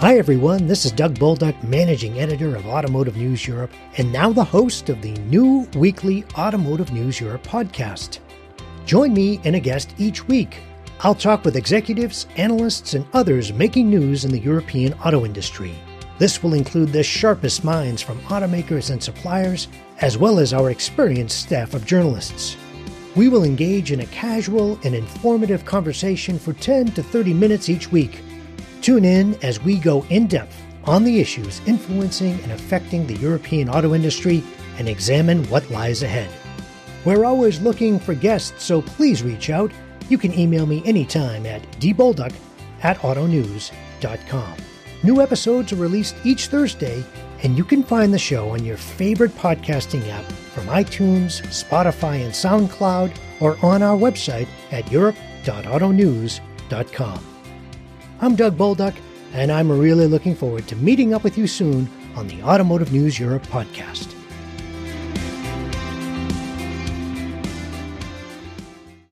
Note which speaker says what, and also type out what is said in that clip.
Speaker 1: Hi, everyone. This is Doug Bolduc, managing editor of Automotive News Europe, and now the host of the new weekly Automotive News Europe podcast. Join me and a guest each week. I'll talk with executives, analysts, and others making news in the European auto industry. This will include the sharpest minds from automakers and suppliers, as well as our experienced staff of journalists. We will engage in a casual and informative conversation for 10 to 30 minutes each week Tune in as we go in depth on the issues influencing and affecting the European auto industry and examine what lies ahead. We're always looking for guests, so please reach out. You can email me anytime at dbolduc at autonews.com. New episodes are released each Thursday, and you can find the show on your favorite podcasting app from iTunes, Spotify, and SoundCloud, or on our website at europe.autonews.com. I'm Doug Bolduc, and I'm really looking forward to meeting up with you soon on the Automotive News Europe podcast.